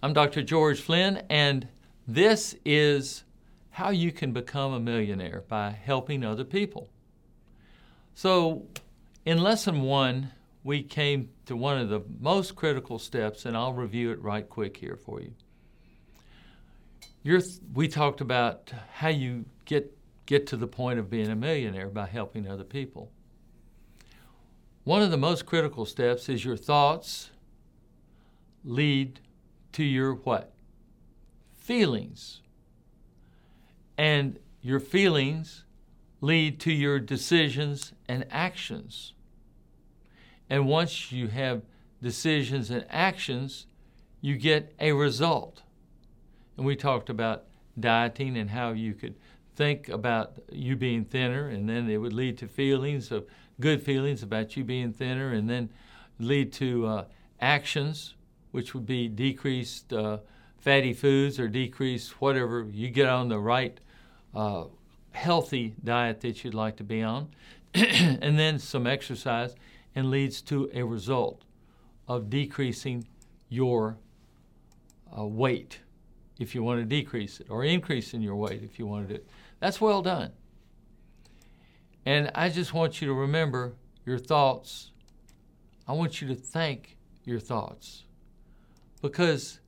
I'm Dr. George Flynn, and this is how you can become a millionaire by helping other people. So, in lesson one, we came to one of the most critical steps, and I'll review it right quick here for you. Th- we talked about how you get, get to the point of being a millionaire by helping other people. One of the most critical steps is your thoughts lead to your what? Feelings. And your feelings lead to your decisions and actions. And once you have decisions and actions, you get a result. And we talked about dieting and how you could think about you being thinner, and then it would lead to feelings of good feelings about you being thinner, and then lead to uh, actions, which would be decreased uh, fatty foods or decreased whatever you get on the right uh, healthy diet that you'd like to be on, and then some exercise and leads to a result of decreasing your uh, weight if you want to decrease it, or increasing your weight if you want to it. That's well done. And I just want you to remember your thoughts. I want you to thank your thoughts. Because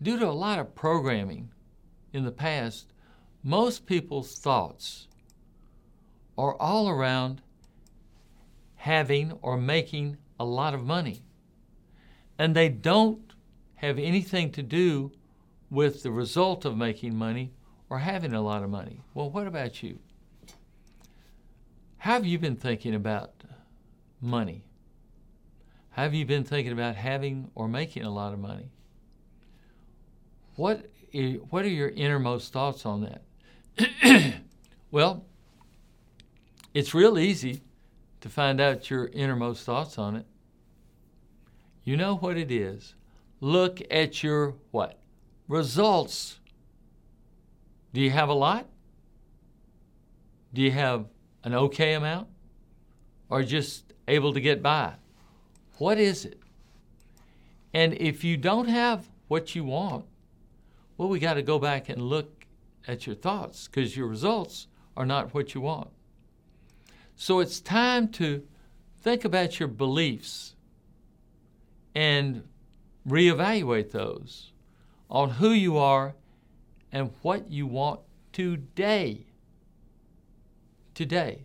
due to a lot of programming in the past, most people's thoughts are all around having or making a lot of money. And they don't have anything to do with the result of making money or having a lot of money. Well, what about you? How have you been thinking about money? Have you been thinking about having or making a lot of money? What, what are your innermost thoughts on that? well, it's real easy to find out your innermost thoughts on it. You know what it is. Look at your what? Results. Do you have a lot? Do you have an okay amount? Or just able to get by? What is it? And if you don't have what you want, well, we got to go back and look at your thoughts because your results are not what you want. So it's time to think about your beliefs and reevaluate those on who you are and what you want today. Today.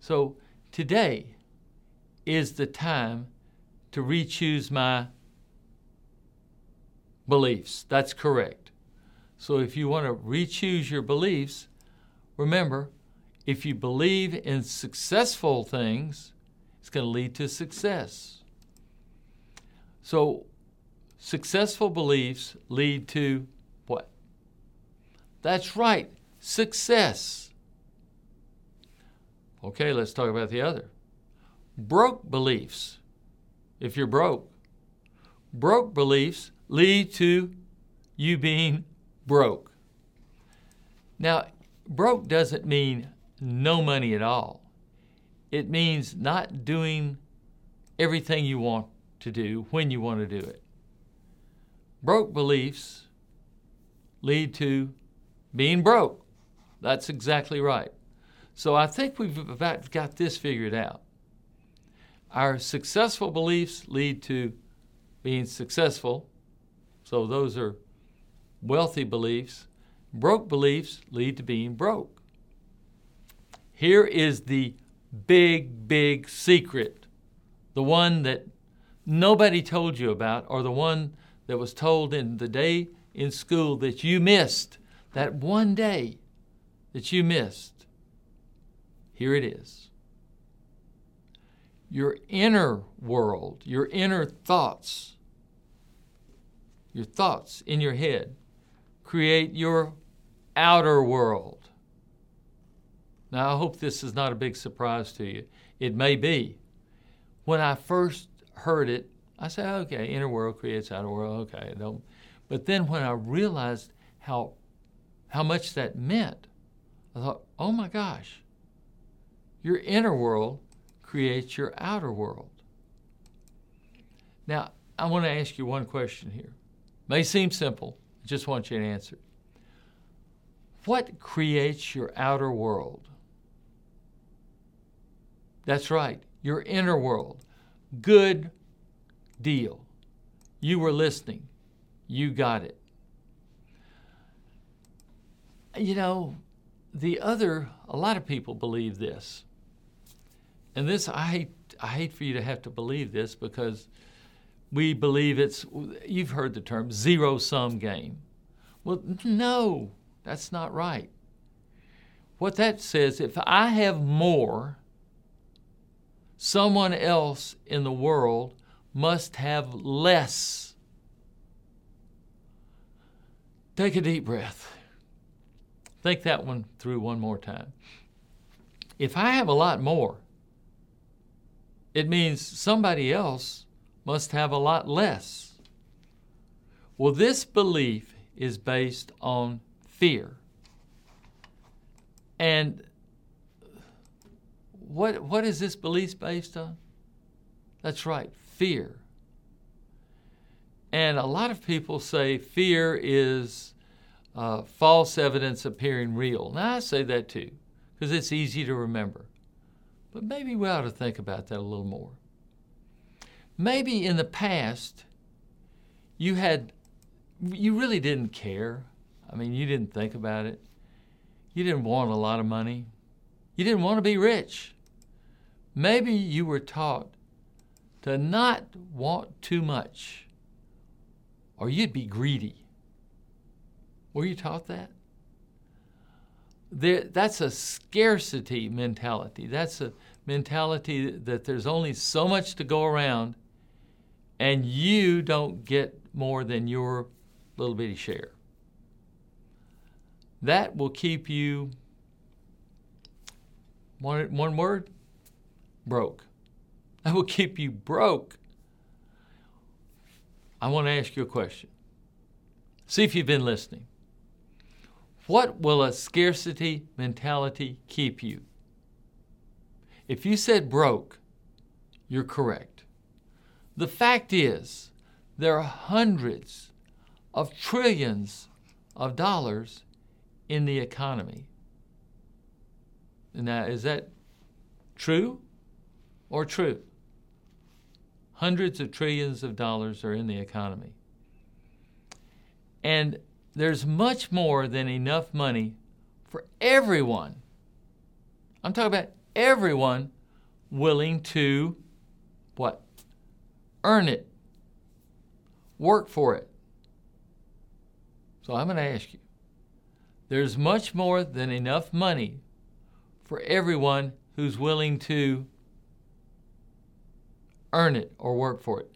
So today is the time to re-choose my beliefs. That's correct. So if you want to re-choose your beliefs, remember if you believe in successful things, it's going to lead to success. So, successful beliefs lead to what? That's right, success. Okay, let's talk about the other. Broke beliefs. If you're broke, broke beliefs lead to you being broke. Now, broke doesn't mean no money at all. It means not doing everything you want to do when you want to do it. Broke beliefs lead to being broke. That's exactly right. So I think we've about got this figured out. Our successful beliefs lead to being successful. So those are wealthy beliefs. Broke beliefs lead to being broke. Here is the big, big secret the one that nobody told you about, or the one that was told in the day in school that you missed, that one day that you missed. Here it is. Your inner world, your inner thoughts, your thoughts in your head create your outer world. Now, I hope this is not a big surprise to you. It may be. When I first heard it, I said, okay, inner world creates outer world. Okay, don't. But then when I realized how, how much that meant, I thought, oh my gosh, your inner world creates your outer world. Now, I want to ask you one question here. May seem simple. I just want you to answer. What creates your outer world? That's right, your inner world. Good deal. You were listening. You got it. You know, the other, a lot of people believe this. And this, I I hate for you to have to believe this because we believe it's, you've heard the term zero sum game. Well, no, that's not right. What that says, if I have more, someone else in the world must have less. Take a deep breath. Think that one through one more time. If I have a lot more, it means somebody else must have a lot less. Well, this belief is based on fear. And what, what is this belief based on? That's right, fear. And a lot of people say fear is uh, false evidence appearing real. Now, I say that too, because it's easy to remember. But maybe we ought to think about that a little more. Maybe in the past, you had, you really didn't care. I mean, you didn't think about it. You didn't want a lot of money. You didn't want to be rich. Maybe you were taught to not want too much, or you'd be greedy. Were you taught that? There, that's a scarcity mentality. That's a mentality that there's only so much to go around, and you don't get more than your little bitty share. That will keep you, one, one word, broke. That will keep you broke. I want to ask you a question. See if you've been listening. What will a scarcity mentality keep you? If you said broke, you're correct. The fact is, there are hundreds of trillions of dollars in the economy. Now, is that true or true? Hundreds of trillions of dollars are in the economy. And there's much more than enough money for everyone. I'm talking about everyone willing to? Earn it. Work for it. So I'm going to ask you. There's much more than enough money for everyone who's willing to earn it or work for it.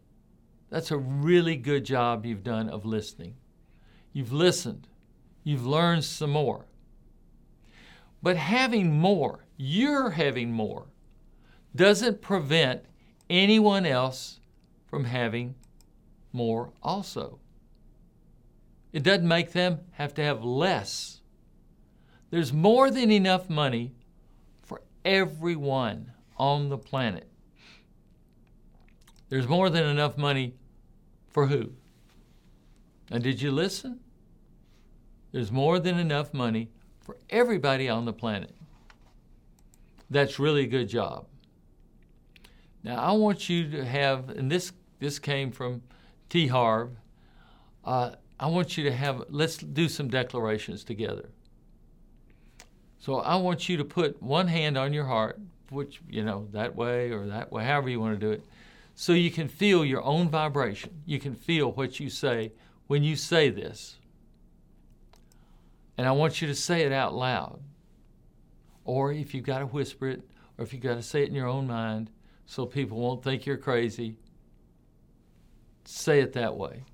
That's a really good job you've done of listening. You've listened. You've learned some more. But having more, you're having more, doesn't prevent anyone else from having more also. It doesn't make them have to have less. There's more than enough money for everyone on the planet. There's more than enough money for who? And did you listen? There's more than enough money for everybody on the planet. That's really a good job. Now, I want you to have, and this, this came from T. Harv, uh, I want you to have, let's do some declarations together. So I want you to put one hand on your heart, which, you know, that way or that way, however you want to do it so you can feel your own vibration. You can feel what you say when you say this. And I want you to say it out loud. Or if you've got to whisper it, or if you've got to say it in your own mind so people won't think you're crazy, say it that way.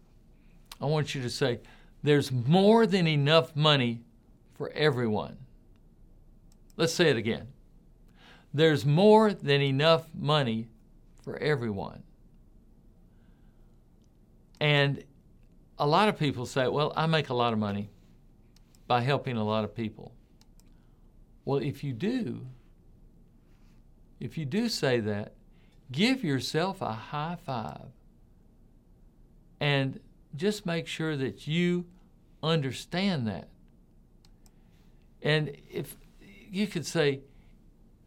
I want you to say, There's more than enough money for everyone. Let's say it again. There's more than enough money for everyone. And a lot of people say, well, I make a lot of money by helping a lot of people. Well, if you do, if you do say that, give yourself a high five and just make sure that you understand that. And if you could say,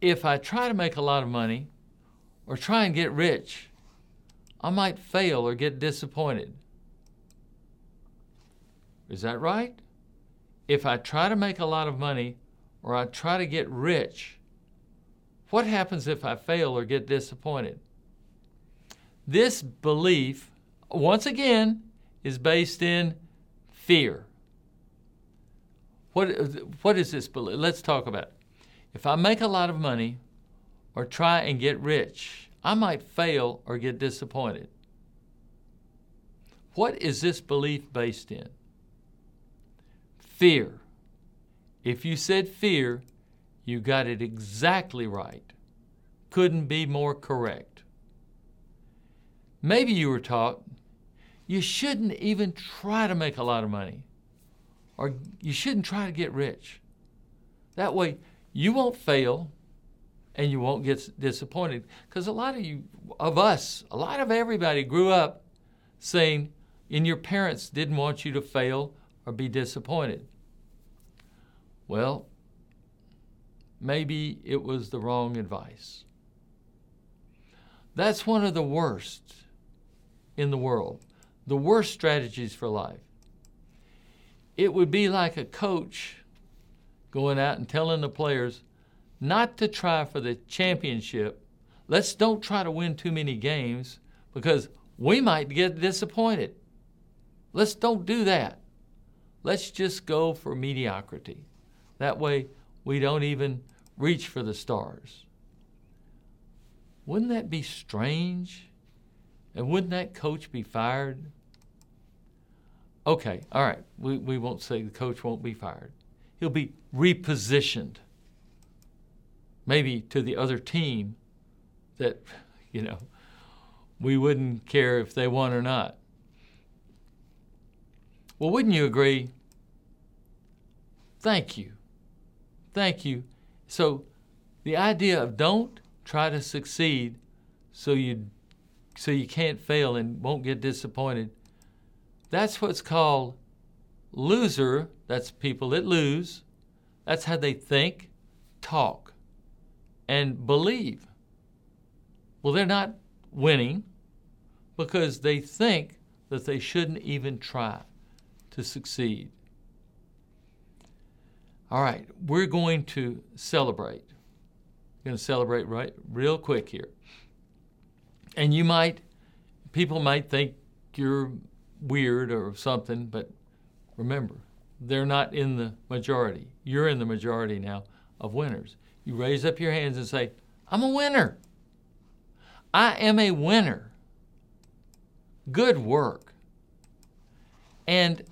if I try to make a lot of money or try and get rich, I might fail or get disappointed. Is that right? If I try to make a lot of money or I try to get rich, what happens if I fail or get disappointed? This belief, once again, is based in fear. What, what is this belief? Let's talk about it. If I make a lot of money or try and get rich, I might fail or get disappointed. What is this belief based in? Fear. If you said fear, you got it exactly right. Couldn't be more correct. Maybe you were taught you shouldn't even try to make a lot of money or you shouldn't try to get rich. That way, you won't fail and you won't get disappointed. Because a lot of you, of us, a lot of everybody grew up saying, and your parents didn't want you to fail or be disappointed. Well, maybe it was the wrong advice. That's one of the worst in the world, the worst strategies for life. It would be like a coach going out and telling the players not to try for the championship. Let's don't try to win too many games because we might get disappointed. Let's don't do that. Let's just go for mediocrity. That way, we don't even reach for the stars. Wouldn't that be strange? And wouldn't that coach be fired? Okay, all right, we, we won't say the coach won't be fired. He'll be repositioned, maybe to the other team that, you know, we wouldn't care if they won or not. Well, wouldn't you agree? Thank you. Thank you. So, the idea of don't try to succeed so you so you can't fail and won't get disappointed. That's what's called loser. That's people that lose. That's how they think, talk, and believe. Well, they're not winning because they think that they shouldn't even try to succeed. All right, we're going to celebrate. We're going to celebrate right real quick here. And you might, people might think you're weird or something, but remember, they're not in the majority. You're in the majority now of winners. You raise up your hands and say, I'm a winner. I am a winner. Good work. And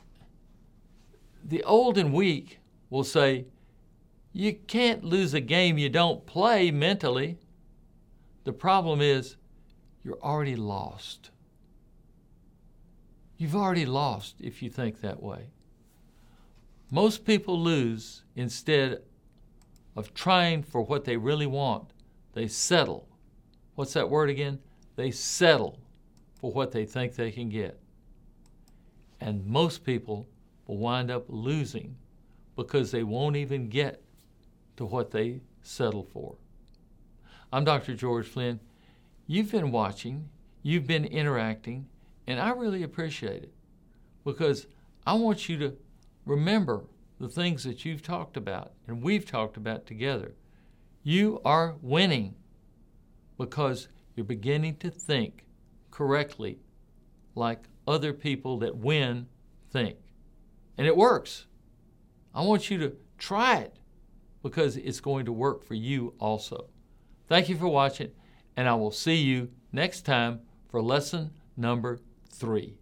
the old and weak will say, You can't lose a game you don't play mentally. The problem is, you're already lost. You've already lost if you think that way. Most people lose instead of trying for what they really want. They settle. What's that word again? They settle for what they think they can get. And most people will wind up losing because they won't even get to what they settle for. I'm Dr. George Flynn. You've been watching, you've been interacting, and I really appreciate it because I want you to remember the things that you've talked about and we've talked about together. You are winning because you're beginning to think correctly like other people that win think. And it works. I want you to try it because it's going to work for you also. Thank you for watching, and I will see you next time for lesson number three.